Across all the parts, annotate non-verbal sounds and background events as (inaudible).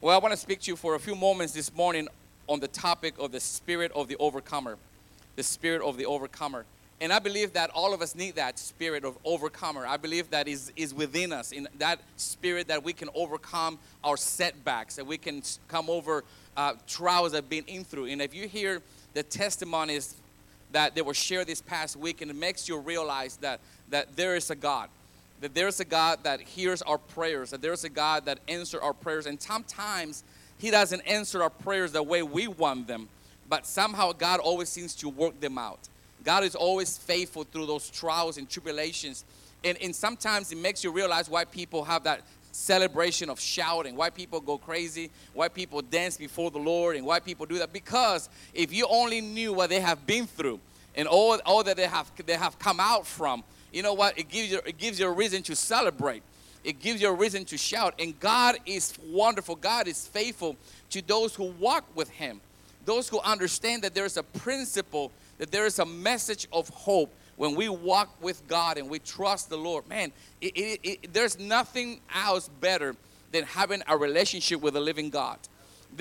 Well, I want to speak to you for a few moments this morning on the topic of the spirit of the overcomer. The spirit of the overcomer. And I believe that all of us need that spirit of overcomer. I believe that is, is within us, in that spirit that we can overcome our setbacks, that we can come over uh, trials that have been in through. And if you hear the testimonies that they were shared this past week, and it makes you realize that, that there is a God that there's a God that hears our prayers, that there's a God that answers our prayers. And sometimes He doesn't answer our prayers the way we want them, but somehow God always seems to work them out. God is always faithful through those trials and tribulations. And, and sometimes it makes you realize why people have that celebration of shouting, why people go crazy, why people dance before the Lord, and why people do that. Because if you only knew what they have been through and all, all that they have, they have come out from, you know what? It gives you, it gives you a reason to celebrate. It gives you a reason to shout. And God is wonderful. God is faithful to those who walk with Him, those who understand that there is a principle, that there is a message of hope when we walk with God and we trust the Lord. Man, it, it, it, there's nothing else better than having a relationship with a living God.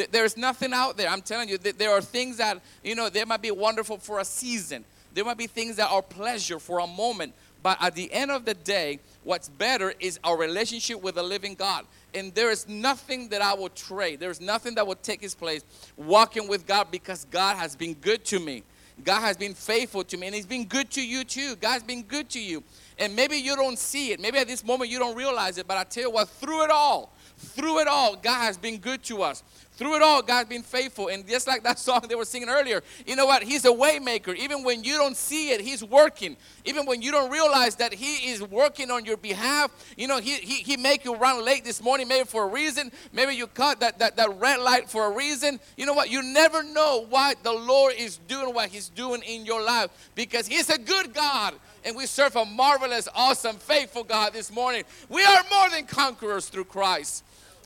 There's nothing out there. I'm telling you, there are things that, you know, they might be wonderful for a season. There might be things that are pleasure for a moment. But at the end of the day, what's better is our relationship with the living God. And there is nothing that I will trade. There's nothing that will take his place walking with God because God has been good to me. God has been faithful to me and he's been good to you too. God's been good to you. And maybe you don't see it. Maybe at this moment you don't realize it. But I tell you what, through it all, through it all, God has been good to us. Through it all, God's been faithful. And just like that (laughs) song they were singing earlier, you know what? He's a waymaker. Even when you don't see it, He's working. Even when you don't realize that He is working on your behalf, you know, He He, he make you run late this morning, maybe for a reason. Maybe you caught that, that, that red light for a reason. You know what? You never know why the Lord is doing what He's doing in your life because He's a good God and we serve a marvelous, awesome, faithful God this morning. We are more than conquerors through Christ.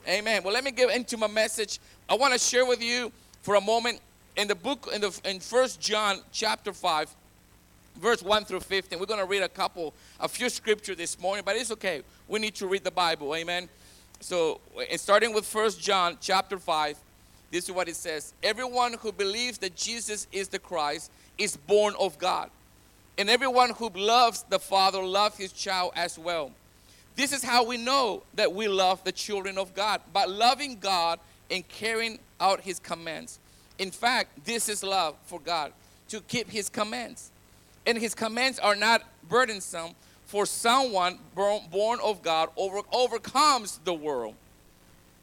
Amen. Well, let me get into my message. I want to share with you for a moment in the book in the in First John chapter five, verse one through fifteen. We're going to read a couple, a few scripture this morning, but it's okay. We need to read the Bible. Amen. So, starting with First John chapter five, this is what it says: Everyone who believes that Jesus is the Christ is born of God, and everyone who loves the Father loves his child as well. This is how we know that we love the children of God by loving God and carrying out His commands. In fact, this is love for God to keep His commands. And His commands are not burdensome, for someone born of God over, overcomes the world.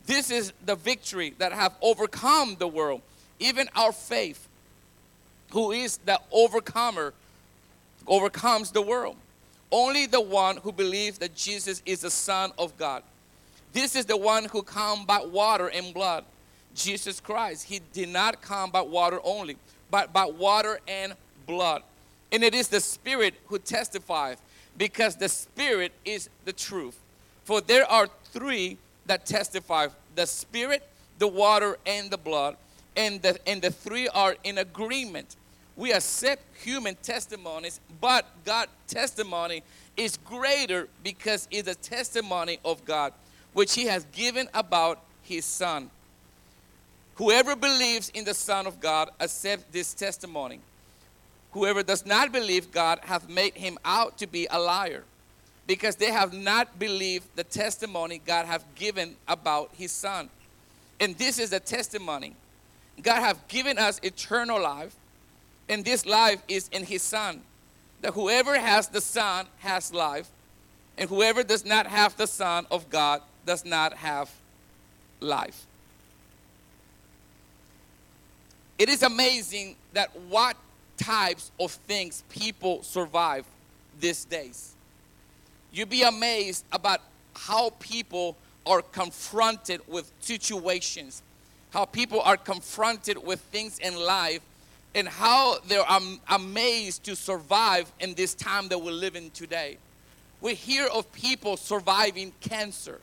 This is the victory that have overcome the world, even our faith, who is the overcomer, overcomes the world. Only the one who believes that Jesus is the Son of God. This is the one who come by water and blood, Jesus Christ. He did not come by water only, but by water and blood. And it is the Spirit who testifies, because the Spirit is the truth. For there are three that testify the Spirit, the water, and the blood. And the, and the three are in agreement we accept human testimonies, but God's testimony is greater because it's a testimony of God, which He has given about His Son. Whoever believes in the Son of God accepts this testimony. Whoever does not believe God hath made him out to be a liar, because they have not believed the testimony God hath given about his Son. And this is the testimony. God hath given us eternal life, and this life is in his Son. That whoever has the Son has life, and whoever does not have the Son of God does not have life. It is amazing that what types of things people survive these days. You'd be amazed about how people are confronted with situations, how people are confronted with things in life and how they're amazed to survive in this time that we're living today. We hear of people surviving cancer.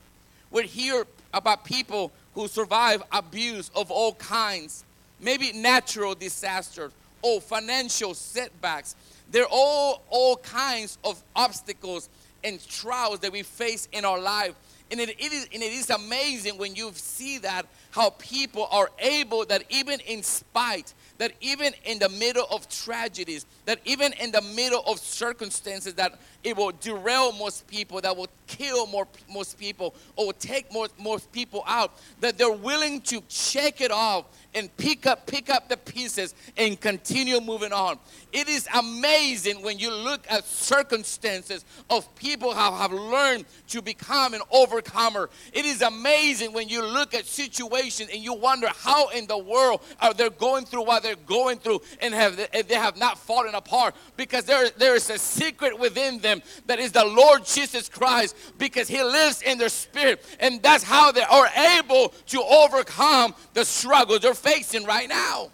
We hear about people who survive abuse of all kinds, maybe natural disasters or financial setbacks. There are all, all kinds of obstacles and trials that we face in our life. And it, it, is, and it is amazing when you see that how people are able that even in spite that even in the middle of tragedies, that even in the middle of circumstances that it will derail most people, that will kill more most people, or take more most people out, that they're willing to shake it off and pick up pick up the pieces and continue moving on. It is amazing when you look at circumstances of people who have learned to become an overcomer. It is amazing when you look at situations and you wonder how in the world are they going through what they're going through and have they have not fallen apart because there, there is a secret within them that is the Lord Jesus Christ because he lives in their spirit and that's how they are able to overcome the struggles they're facing right now.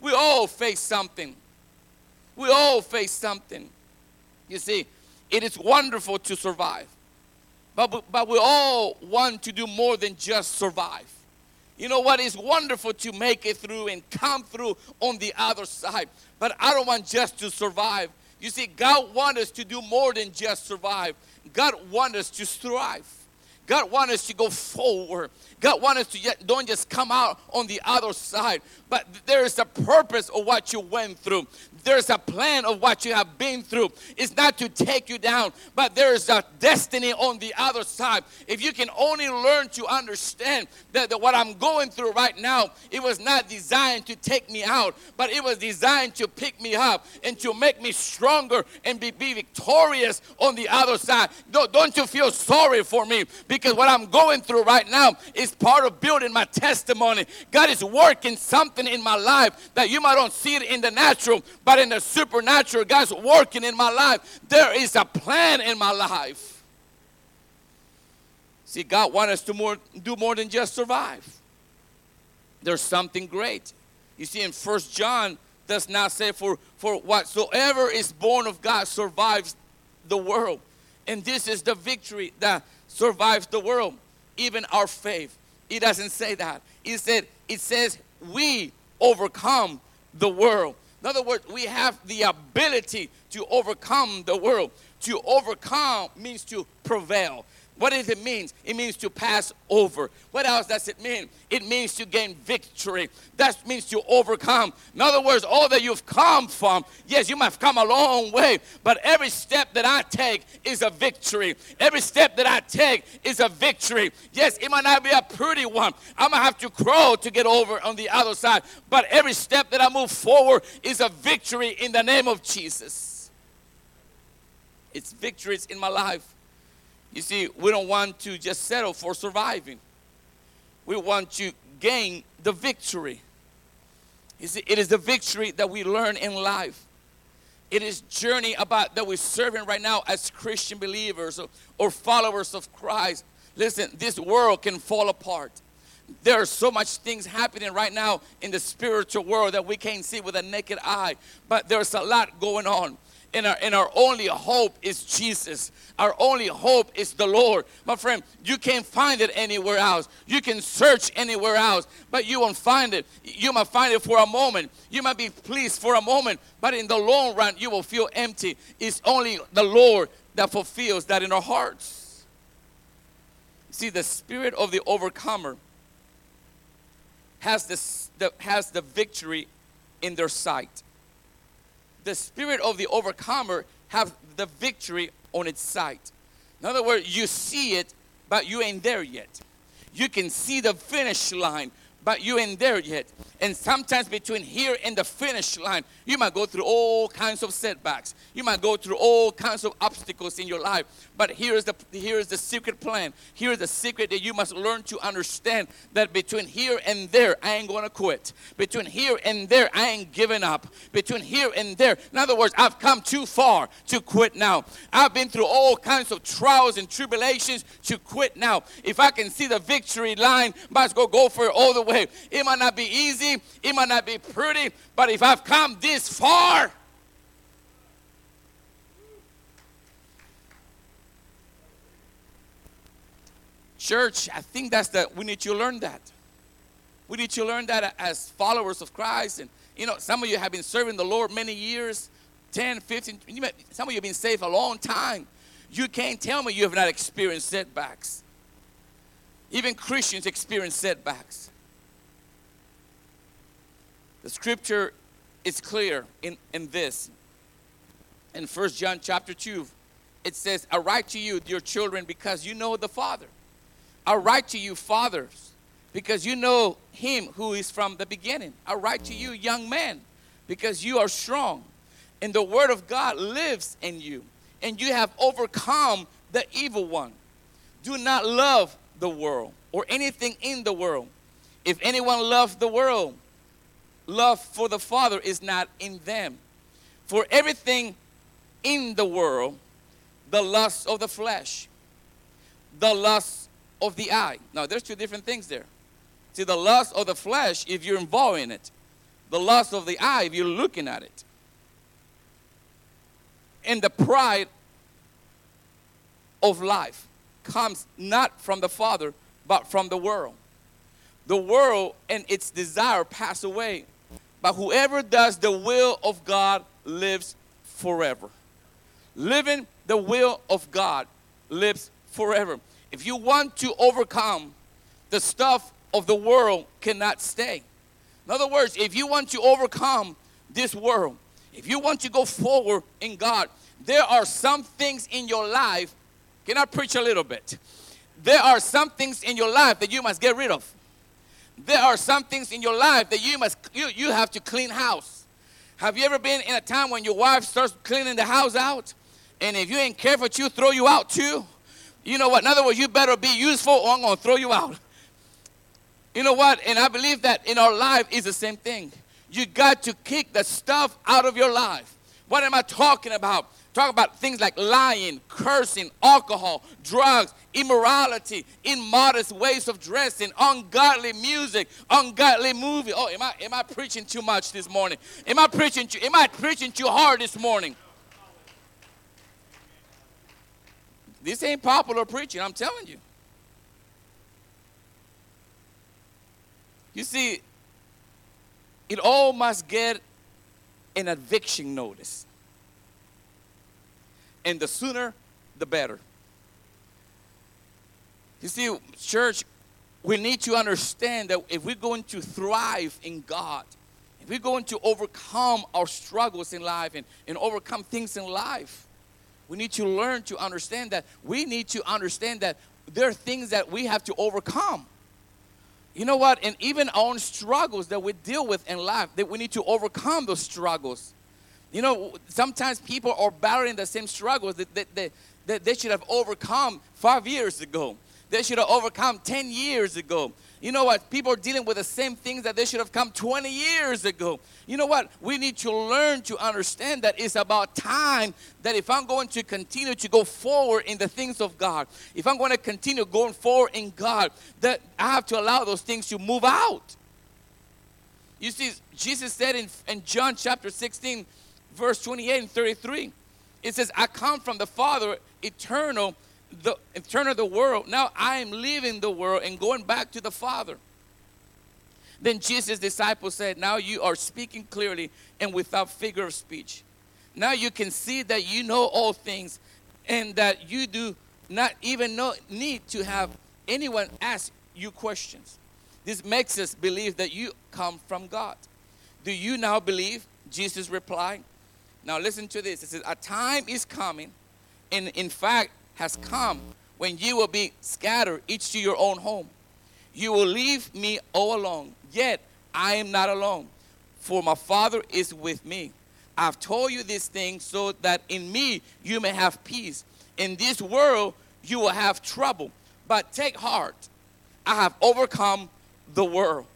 We all face something. We all face something. You see, it is wonderful to survive. But, but we all want to do more than just survive. You know what? It's wonderful to make it through and come through on the other side. But I don't want just to survive. You see, God wants us to do more than just survive. God wants us to thrive. God wants us to go forward. God wants us to yet, don't just come out on the other side, but there is a purpose of what you went through. There's a plan of what you have been through. It's not to take you down, but there is a destiny on the other side. If you can only learn to understand that, that what I'm going through right now, it was not designed to take me out, but it was designed to pick me up and to make me stronger and be, be victorious on the other side. Don't, don't you feel sorry for me because what I'm going through right now is part of building my testimony. God is working something in my life that you might don't see it in the natural, but in the supernatural. God's working in my life. There is a plan in my life. See, God wants us to more, do more than just survive. There's something great. You see, in First John does not say for, for whatsoever is born of God survives the world. And this is the victory that survives the world, even our faith. It doesn't say that. It said it says we overcome the world. In other words, we have the ability to overcome the world. To overcome means to prevail. What does it mean? It means to pass over. What else does it mean? It means to gain victory. That means to overcome. In other words, all that you've come from, yes, you might have come a long way, but every step that I take is a victory. Every step that I take is a victory. Yes, it might not be a pretty one. I'm going to have to crawl to get over on the other side, but every step that I move forward is a victory in the name of Jesus. It's victories in my life. You see, we don't want to just settle for surviving. We want to gain the victory. You see, it is the victory that we learn in life. It is journey about that we're serving right now as Christian believers or, or followers of Christ. Listen, this world can fall apart. There are so much things happening right now in the spiritual world that we can't see with a naked eye, but there's a lot going on and our, and our only hope is Jesus. Our only hope is the Lord. My friend, you can't find it anywhere else. You can search anywhere else, but you won't find it. You might find it for a moment. You might be pleased for a moment, but in the long run, you will feel empty. It's only the Lord that fulfills that in our hearts. See, the spirit of the overcomer has, this, the, has the victory in their sight the spirit of the overcomer have the victory on its side. In other words, you see it, but you ain't there yet. You can see the finish line, but you ain't there yet. And sometimes between here and the finish line, you might go through all kinds of setbacks. You might go through all kinds of obstacles in your life. But here is the here is the secret plan. Here is the secret that you must learn to understand that between here and there, I ain't gonna quit. Between here and there, I ain't giving up. Between here and there, in other words, I've come too far to quit now. I've been through all kinds of trials and tribulations to quit now. If I can see the victory line, as well go for it all the way way. It might not be easy, it might not be pretty, but if I've come this far, church, I think that's the we need to learn that. We need to learn that as followers of Christ. And you know, some of you have been serving the Lord many years 10, 15, some of you have been saved a long time. You can't tell me you have not experienced setbacks. Even Christians experience setbacks. The scripture is clear in, in this. In 1 John chapter 2, it says, I write to you, dear children, because you know the Father. I write to you, fathers, because you know him who is from the beginning. I write to you, young men, because you are strong, and the word of God lives in you, and you have overcome the evil one. Do not love the world or anything in the world. If anyone loves the world, love for the Father is not in them. For everything in the world, the lust of the flesh, the lust of the eye. Now, there's two different things there. See, the lust of the flesh, if you're involved in it, the lust of the eye, if you're looking at it, and the pride of life comes not from the Father, but from the world. The world and its desire pass away, but whoever does the will of God lives forever. Living the will of God lives forever. If you want to overcome the stuff of the world cannot stay. In other words, if you want to overcome this world, if you want to go forward in God, there are some things in your life. Can I preach a little bit? There are some things in your life that you must get rid of. There are some things in your life that you must you, you have to clean house. Have you ever been in a time when your wife starts cleaning the house out? And if you ain't careful, she'll throw you out too. You know what? In other words, you better be useful or I'm gonna throw you out. You know what? And I believe that in our life is the same thing. You got to kick the stuff out of your life. What am I talking about? Talk about things like lying, cursing, alcohol, drugs, immorality, immodest ways of dressing, ungodly music, ungodly movie. Oh, am I am I preaching too much this morning? Am I preaching too, am I preaching too hard this morning? This ain't popular preaching, I'm telling you. You see, it all must get an eviction notice and the sooner the better. You see, church, we need to understand that if we're going to thrive in God, if we're going to overcome our struggles in life and, and overcome things in life, we need to learn to understand that we need to understand that there are things that we have to overcome. You know what? And even our own struggles that we deal with in life, that we need to overcome those struggles. You know, sometimes people are battling the same struggles that, that, that, that they should have overcome five years ago. They should have overcome 10 years ago. You know what? People are dealing with the same things that they should have come 20 years ago. You know what? We need to learn to understand that it's about time that if I'm going to continue to go forward in the things of God, if I'm going to continue going forward in God, that I have to allow those things to move out. You see, Jesus said in, in John chapter 16, verse 28 and 33. It says, I come from the Father, eternal, the eternal the world. Now I am leaving the world and going back to the Father. Then Jesus' disciples said, Now you are speaking clearly and without figure of speech. Now you can see that you know all things and that you do not even know, need to have anyone ask you questions. This makes us believe that you come from God. Do you now believe? Jesus replied, now listen to this. It says, A time is coming, and in fact has come, when you will be scattered each to your own home. You will leave me all alone. Yet I am not alone, for my Father is with me. I've told you this thing so that in me you may have peace. In this world you will have trouble, but take heart. I have overcome the world.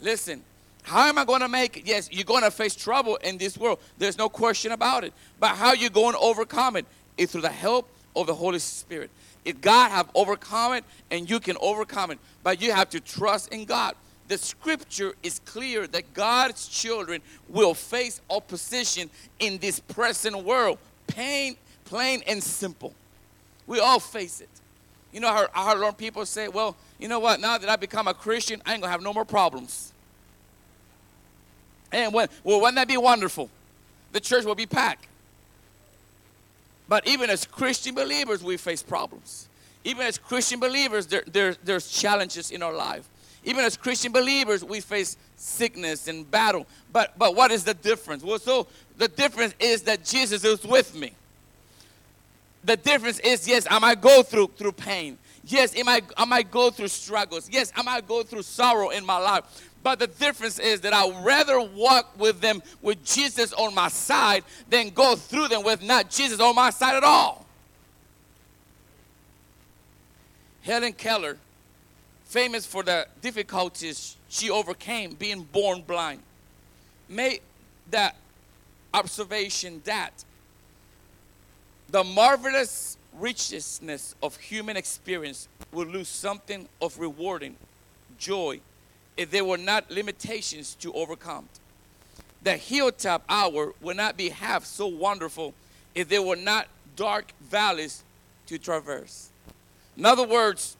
Listen, how am I going to make it? Yes, you're going to face trouble in this world. There's no question about it. But how are you going to overcome it? it? Is through the help of the Holy Spirit. If God have overcome it and you can overcome it, but you have to trust in God. The scripture is clear that God's children will face opposition in this present world. Pain, plain and simple. We all face it. You know, I I heard people say, well, you know what, now that I become a Christian, I ain't gonna have no more problems. And when, well, wouldn't that be wonderful? The church will be packed. But even as Christian believers, we face problems. Even as Christian believers, there, there, there's challenges in our life. Even as Christian believers, we face sickness and battle. But but what is the difference? Well, so the difference is that Jesus is with me. The difference is, yes, I might go through through pain. Yes, I might, I might go through struggles. Yes, I might go through sorrow in my life. But the difference is that I'd rather walk with them with Jesus on my side than go through them with not Jesus on my side at all. Helen Keller, famous for the difficulties she overcame being born blind, made that observation that the marvelous richness of human experience will lose something of rewarding joy if there were not limitations to overcome. The hilltop hour would not be half so wonderful if there were not dark valleys to traverse. In other words,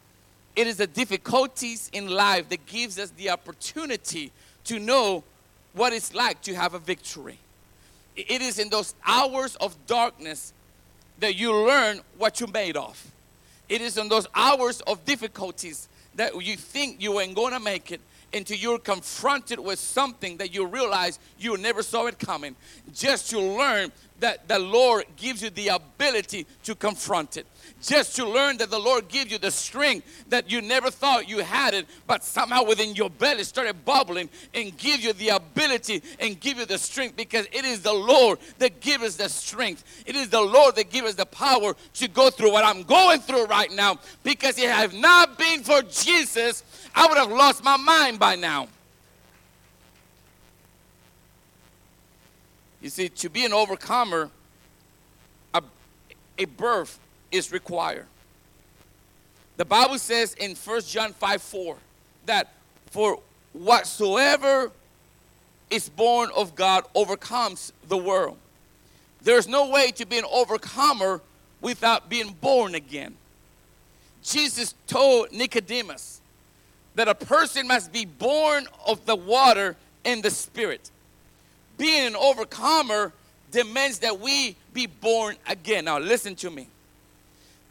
it is the difficulties in life that gives us the opportunity to know what it's like to have a victory. It is in those hours of darkness that you learn what you're made of. It is in those hours of difficulties that you think you ain't gonna make it until you're confronted with something that you realize you never saw it coming. Just to learn that the Lord gives you the ability to confront it. Just to learn that the Lord gives you the strength that you never thought you had it, but somehow within your belly started bubbling and give you the ability and give you the strength because it is the Lord that gives us the strength. It is the Lord that gives us the power to go through what I'm going through right now because if it had not been for Jesus, I would have lost my mind by now. You see, to be an overcomer, a, a birth is required. The Bible says in 1 John 5 4 that for whatsoever is born of God overcomes the world. There's no way to be an overcomer without being born again. Jesus told Nicodemus that a person must be born of the water and the spirit being an overcomer demands that we be born again. Now, listen to me.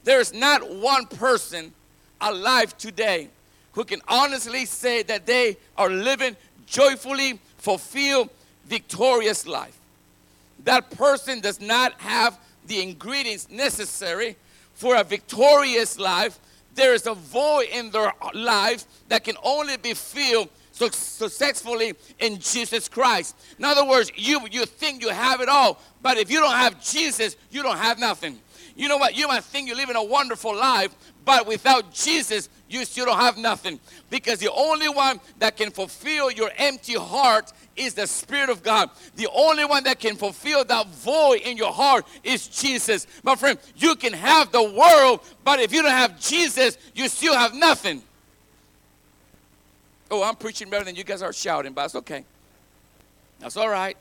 There's not one person alive today who can honestly say that they are living joyfully, fulfilled, victorious life. That person does not have the ingredients necessary for a victorious life. There is a void in their life that can only be filled successfully in Jesus Christ. In other words, you, you think you have it all, but if you don't have Jesus, you don't have nothing. You know what? You might think you're living a wonderful life, but without Jesus, you still don't have nothing. Because the only one that can fulfill your empty heart is the Spirit of God. The only one that can fulfill that void in your heart is Jesus. My friend, you can have the world, but if you don't have Jesus, you still have nothing. Oh, I'm preaching better than you guys are shouting, but it's okay. That's all right.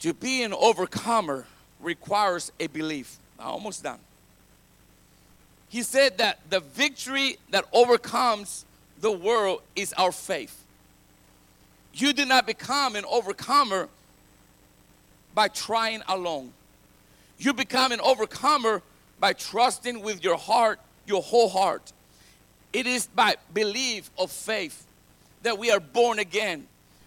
To be an overcomer requires a belief. I'm almost done. He said that the victory that overcomes the world is our faith. You do not become an overcomer by trying alone. You become an overcomer by trusting with your heart, your whole heart. It is by belief of faith that we are born again,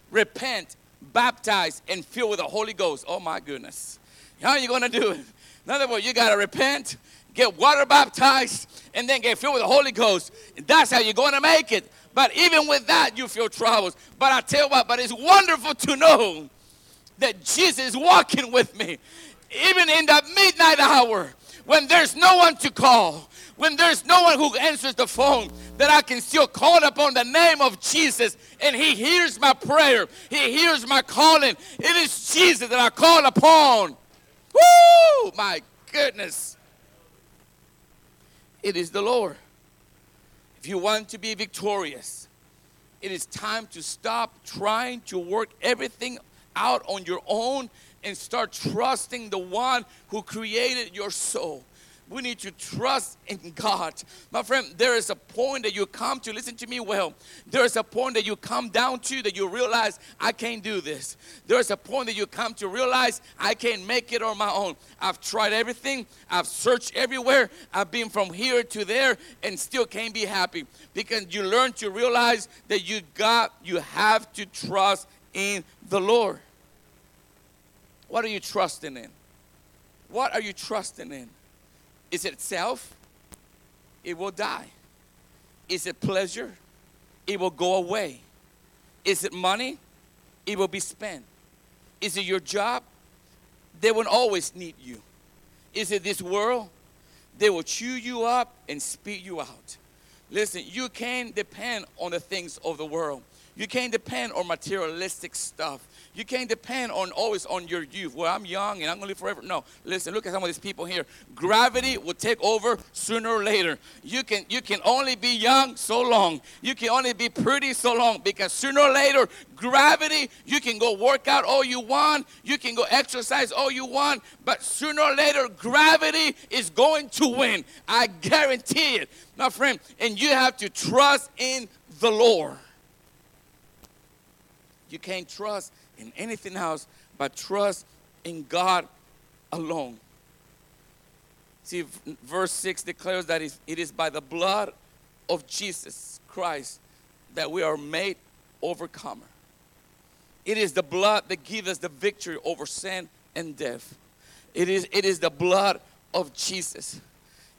repent, baptized, and filled with the Holy Ghost. Oh my goodness. How are you going to do it? In other words, you got to repent, get water baptized, and then get filled with the Holy Ghost. That's how you're going to make it. But even with that, you feel troubles. But I tell you what, but it's wonderful to know that Jesus is walking with me. Even in the midnight hour, when there's no one to call, when there's no one who answers the phone, that I can still call upon the name of Jesus and He hears my prayer. He hears my calling. It is Jesus that I call upon. Woo! My goodness. It is the Lord. If you want to be victorious, it is time to stop trying to work everything out on your own and start trusting the one who created your soul We need to trust in God. My friend, there is a point that you come to, listen to me well. There is a point that you come down to that you realize, I can't do this. There is a point that you come to realize, I can't make it on my own. I've tried everything, I've searched everywhere, I've been from here to there, and still can't be happy. Because you learn to realize that you got, you have to trust in the Lord. What are you trusting in? What are you trusting in? Is it self? It will die. Is it pleasure? It will go away. Is it money? It will be spent. Is it your job? They will always need you. Is it this world? They will chew you up and spit you out. Listen, you can't depend on the things of the world. You can't depend on materialistic stuff. You can't depend on always on your youth. Well, I'm young and I'm gonna live forever. No, listen, look at some of these people here. Gravity will take over sooner or later. You can you can only be young so long. You can only be pretty so long because sooner or later, gravity, you can go work out all you want, you can go exercise all you want, but sooner or later, gravity is going to win. I guarantee it, my friend. And you have to trust in the Lord. You can't trust in anything else but trust in God alone. See, verse 6 declares that it is by the blood of Jesus Christ that we are made overcomer. It is the blood that gives us the victory over sin and death. It is, it is the blood of Jesus.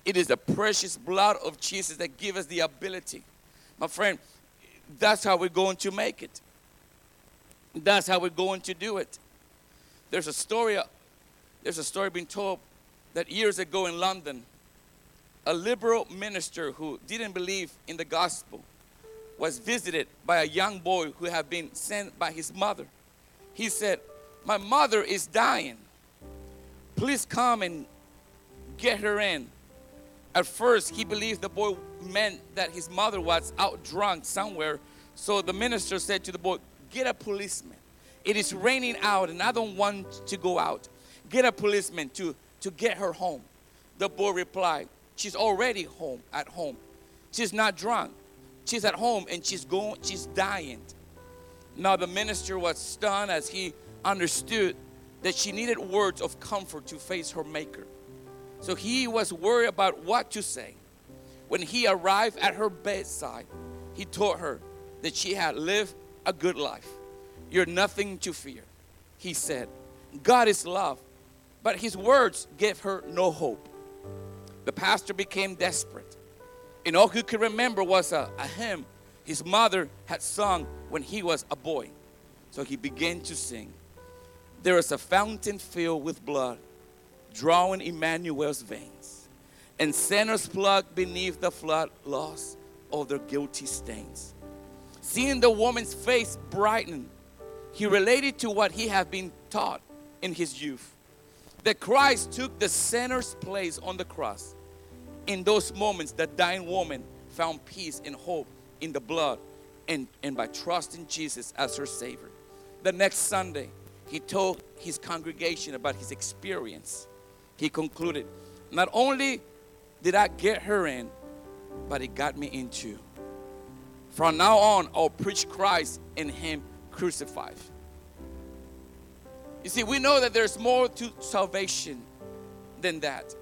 It is the precious blood of Jesus that gives us the ability. My friend, that's how we're going to make it. That's how we're going to do it. There's a story, uh, there's a story being told that years ago in London, a liberal minister who didn't believe in the gospel was visited by a young boy who had been sent by his mother. He said, My mother is dying. Please come and get her in. At first, he believed the boy meant that his mother was out drunk somewhere. So the minister said to the boy, Get a policeman. It is raining out and I don't want to go out. Get a policeman to, to get her home. The boy replied, She's already home at home. She's not drunk. She's at home and she's going, she's dying. Now the minister was stunned as he understood that she needed words of comfort to face her maker. So he was worried about what to say. When he arrived at her bedside, he told her that she had lived a good life. You're nothing to fear. He said, God is love. But his words gave her no hope. The pastor became desperate. And all he could remember was a, a hymn his mother had sung when he was a boy. So he began to sing. There is a fountain filled with blood, drawing Emmanuel's veins, and sinners plugged beneath the flood lost all their guilty stains. Seeing the woman's face brighten, he related to what he had been taught in his youth. That Christ took the sinner's place on the cross. In those moments, the dying woman found peace and hope in the blood and, and by trusting Jesus as her Savior. The next Sunday, he told his congregation about his experience. He concluded, Not only did I get her in, but it got me in too. From now on, I'll preach Christ and Him crucified. You see, we know that there's more to salvation than that.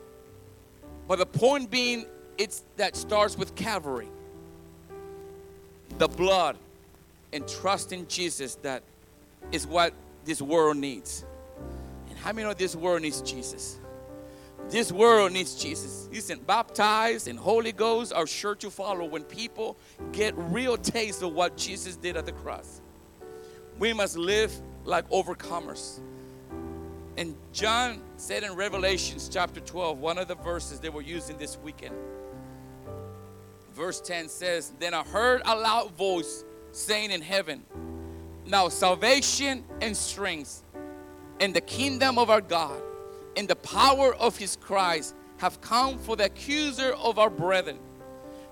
But the point being, it's that starts with Calvary. The blood and trust in Jesus that is what this world needs. And how many know this world needs Jesus? This world needs Jesus. Listen, baptized and Holy Ghost are sure to follow when people get real taste of what Jesus did at the cross. We must live like overcomers. And John said in Revelations chapter 12, one of the verses they were using this weekend. Verse 10 says, Then I heard a loud voice saying in heaven, Now salvation and strength and the kingdom of our God and the power of his Christ have come for the accuser of our brethren,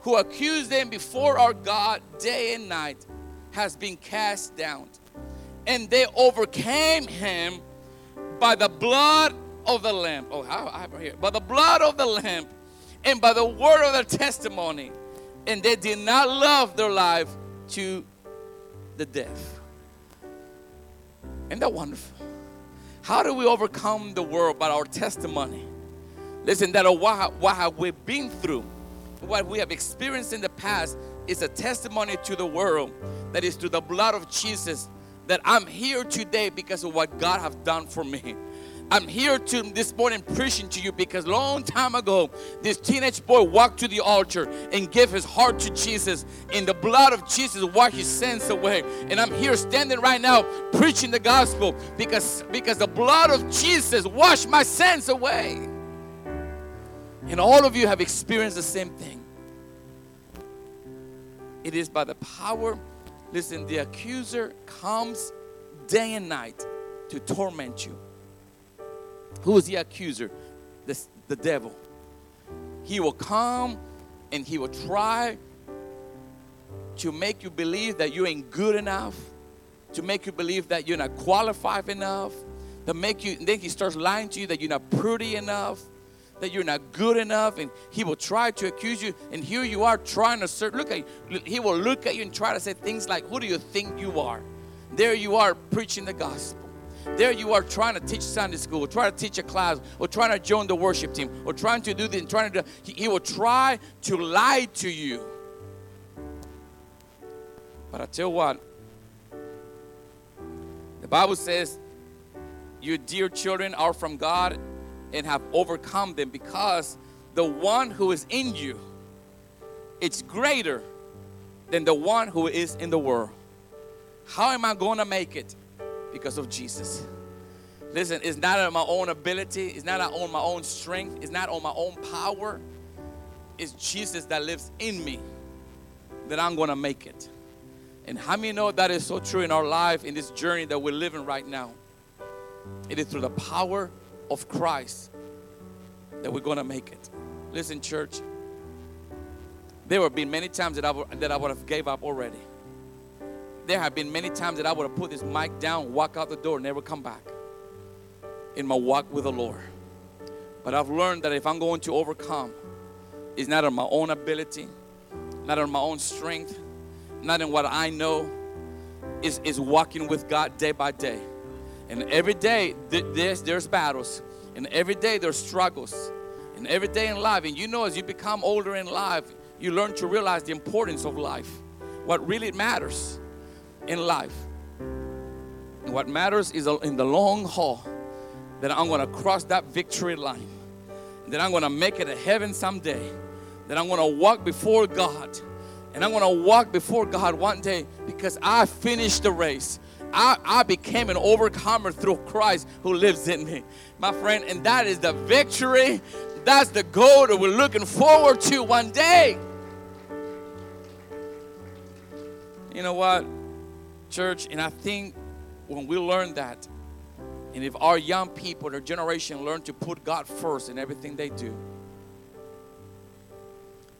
who accused them before our God day and night, has been cast down. And they overcame him by the blood of the Lamb. Oh, I, I here. By the blood of the Lamb and by the word of their testimony. And they did not love their life to the death. Isn't that wonderful? How do we overcome the world by our testimony? Listen, that what, what we've been through, what we have experienced in the past, is a testimony to the world that is through the blood of Jesus that I'm here today because of what God has done for me. I'm here to this morning preaching to you because long time ago, this teenage boy walked to the altar and gave his heart to Jesus. In the blood of Jesus, washed his sins away. And I'm here standing right now preaching the gospel because, because the blood of Jesus washed my sins away. And all of you have experienced the same thing. It is by the power. Listen, the accuser comes day and night to torment you. Who is the accuser? The, the devil. He will come and he will try to make you believe that you ain't good enough, to make you believe that you're not qualified enough, to make you, then he starts lying to you that you're not pretty enough, that you're not good enough, and he will try to accuse you. And here you are trying to search. Look at you. He will look at you and try to say things like, "Who do you think you are?" There you are preaching the gospel. There you are trying to teach Sunday school, trying to teach a class, or trying to join the worship team, or trying to do this, trying to. He, he will try to lie to you. But I tell you what, the Bible says, "Your dear children are from God." and have overcome them because the one who is in you it's greater than the one who is in the world how am i going to make it because of jesus listen it's not on my own ability it's not on my own strength it's not on my own power it's jesus that lives in me that i'm to make it and how many know that is so true in our life in this journey that we're living right now it is through the power of Christ that we're to make it. Listen, church, there have been many times that I, that I would have gave up already. There have been many times that I would have put this mic down, walk out the door, never come back in my walk with the Lord. But I've learned that if I'm going to overcome, it's not on my own ability, not on my own strength, not in what I know, is, is walking with God day by day. And every day there's, there's battles. And every day there's struggles. And every day in life, and you know, as you become older in life, you learn to realize the importance of life. What really matters in life. And what matters is in the long haul that I'm going to cross that victory line. That I'm going to make it to heaven someday. That I'm going to walk before God. And I'm going to walk before God one day because I finished the race. I, I became an overcomer through Christ who lives in me, my friend. And that is the victory. That's the goal that we're looking forward to one day. You know what, church? And I think when we learn that, and if our young people, their generation, learn to put God first in everything they do,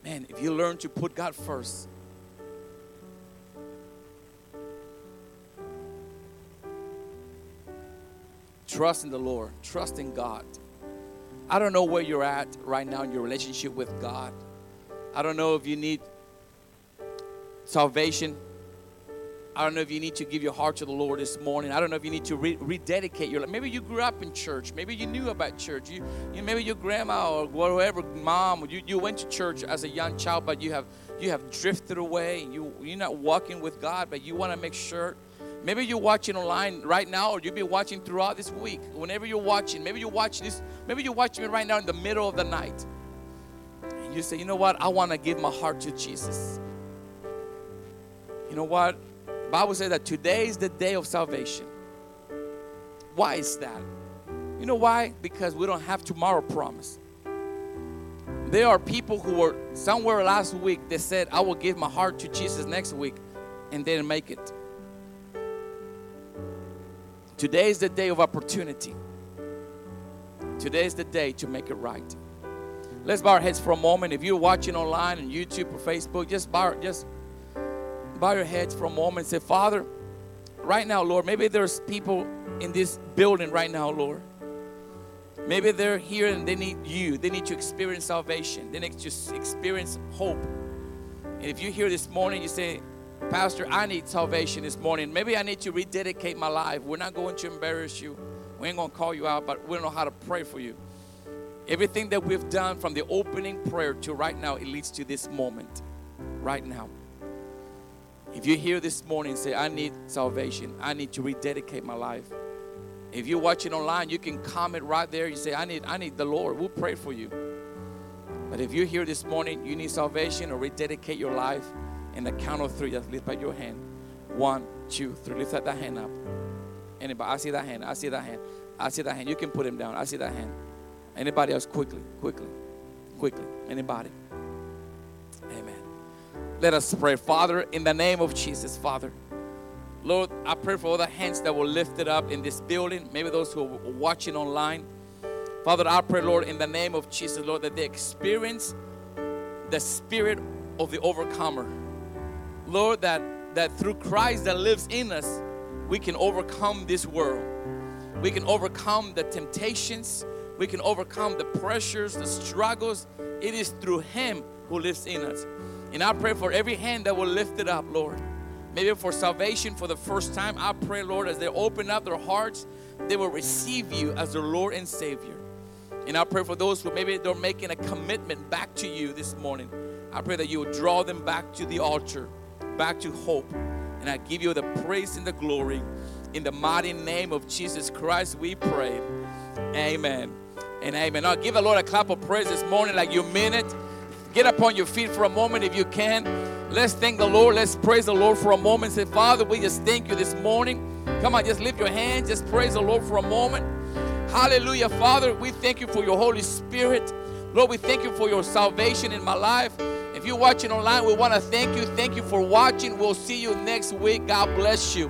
man, if you learn to put God first, Trust in the Lord, trust in God. I don't know where you're at right now in your relationship with God. I don't know if you need salvation. I don't know if you need to give your heart to the Lord this morning. I don't know if you need to re- rededicate your life. Maybe you grew up in church. Maybe you knew about church. You, you maybe your grandma or whatever mom, you, you went to church as a young child, but you have you have drifted away. You you're not walking with God, but you want to make sure Maybe you're watching online right now, or you'll be watching throughout this week. Whenever you're watching, maybe you're watching this, maybe you're watching me right now in the middle of the night. And you say, you know what? I want to give my heart to Jesus. You know what? Bible says that today is the day of salvation. Why is that? You know why? Because we don't have tomorrow promise. There are people who were somewhere last week that said, I will give my heart to Jesus next week, and didn't make it. Today is the day of opportunity. Today is the day to make it right. Let's bow our heads for a moment. If you're watching online on YouTube or Facebook, just bow, just bow your heads for a moment and say, Father, right now, Lord, maybe there's people in this building right now, Lord. Maybe they're here and they need you. They need to experience salvation. They need to experience hope. And if you're here this morning, you say, Pastor, I need salvation this morning. Maybe I need to rededicate my life. We're not going to embarrass you. We ain't going to call you out, but we don't know how to pray for you. Everything that we've done from the opening prayer to right now, it leads to this moment. Right now. If you're here this morning and say, I need salvation, I need to rededicate my life. If you're watching online, you can comment right there. You say, I need, I need the Lord. We'll pray for you. But if you're here this morning, you need salvation or rededicate your life, in the count of three, just lift up your hand. One, two, three. Lift up that hand up. Anybody? I see that hand. I see that hand. I see that hand. You can put him down. I see that hand. Anybody else? Quickly, quickly, quickly. Anybody? Let us pray. Father, in the name of Jesus, Father. Lord, I pray for all the hands that were lifted up in this building, maybe those who are watching online. Father, I pray, Lord, in the name of Jesus, Lord, that they experience the spirit of the overcomer. Lord, that, that through Christ that lives in us, we can overcome this world. We can overcome the temptations. We can overcome the pressures, the struggles. It is through Him who lives in us. And I pray for every hand that will lift it up, Lord. Maybe for salvation for the first time, I pray, Lord, as they open up their hearts, they will receive you as their Lord and Savior. And I pray for those who maybe they're making a commitment back to you this morning. I pray that you will draw them back to the altar, back to hope. And I give you the praise and the glory. In the mighty name of Jesus Christ, we pray. Amen. And amen. Now give the Lord a clap of praise this morning like you mean it. Get up on your feet for a moment if you can. Let's thank the Lord. Let's praise the Lord for a moment. Say, Father, we just thank you this morning. Come on, just lift your hands. Just praise the Lord for a moment. Hallelujah. Father, we thank you for your Holy Spirit. Lord, we thank you for your salvation in my life. If you're watching online, we want to thank you. Thank you for watching. We'll see you next week. God bless you.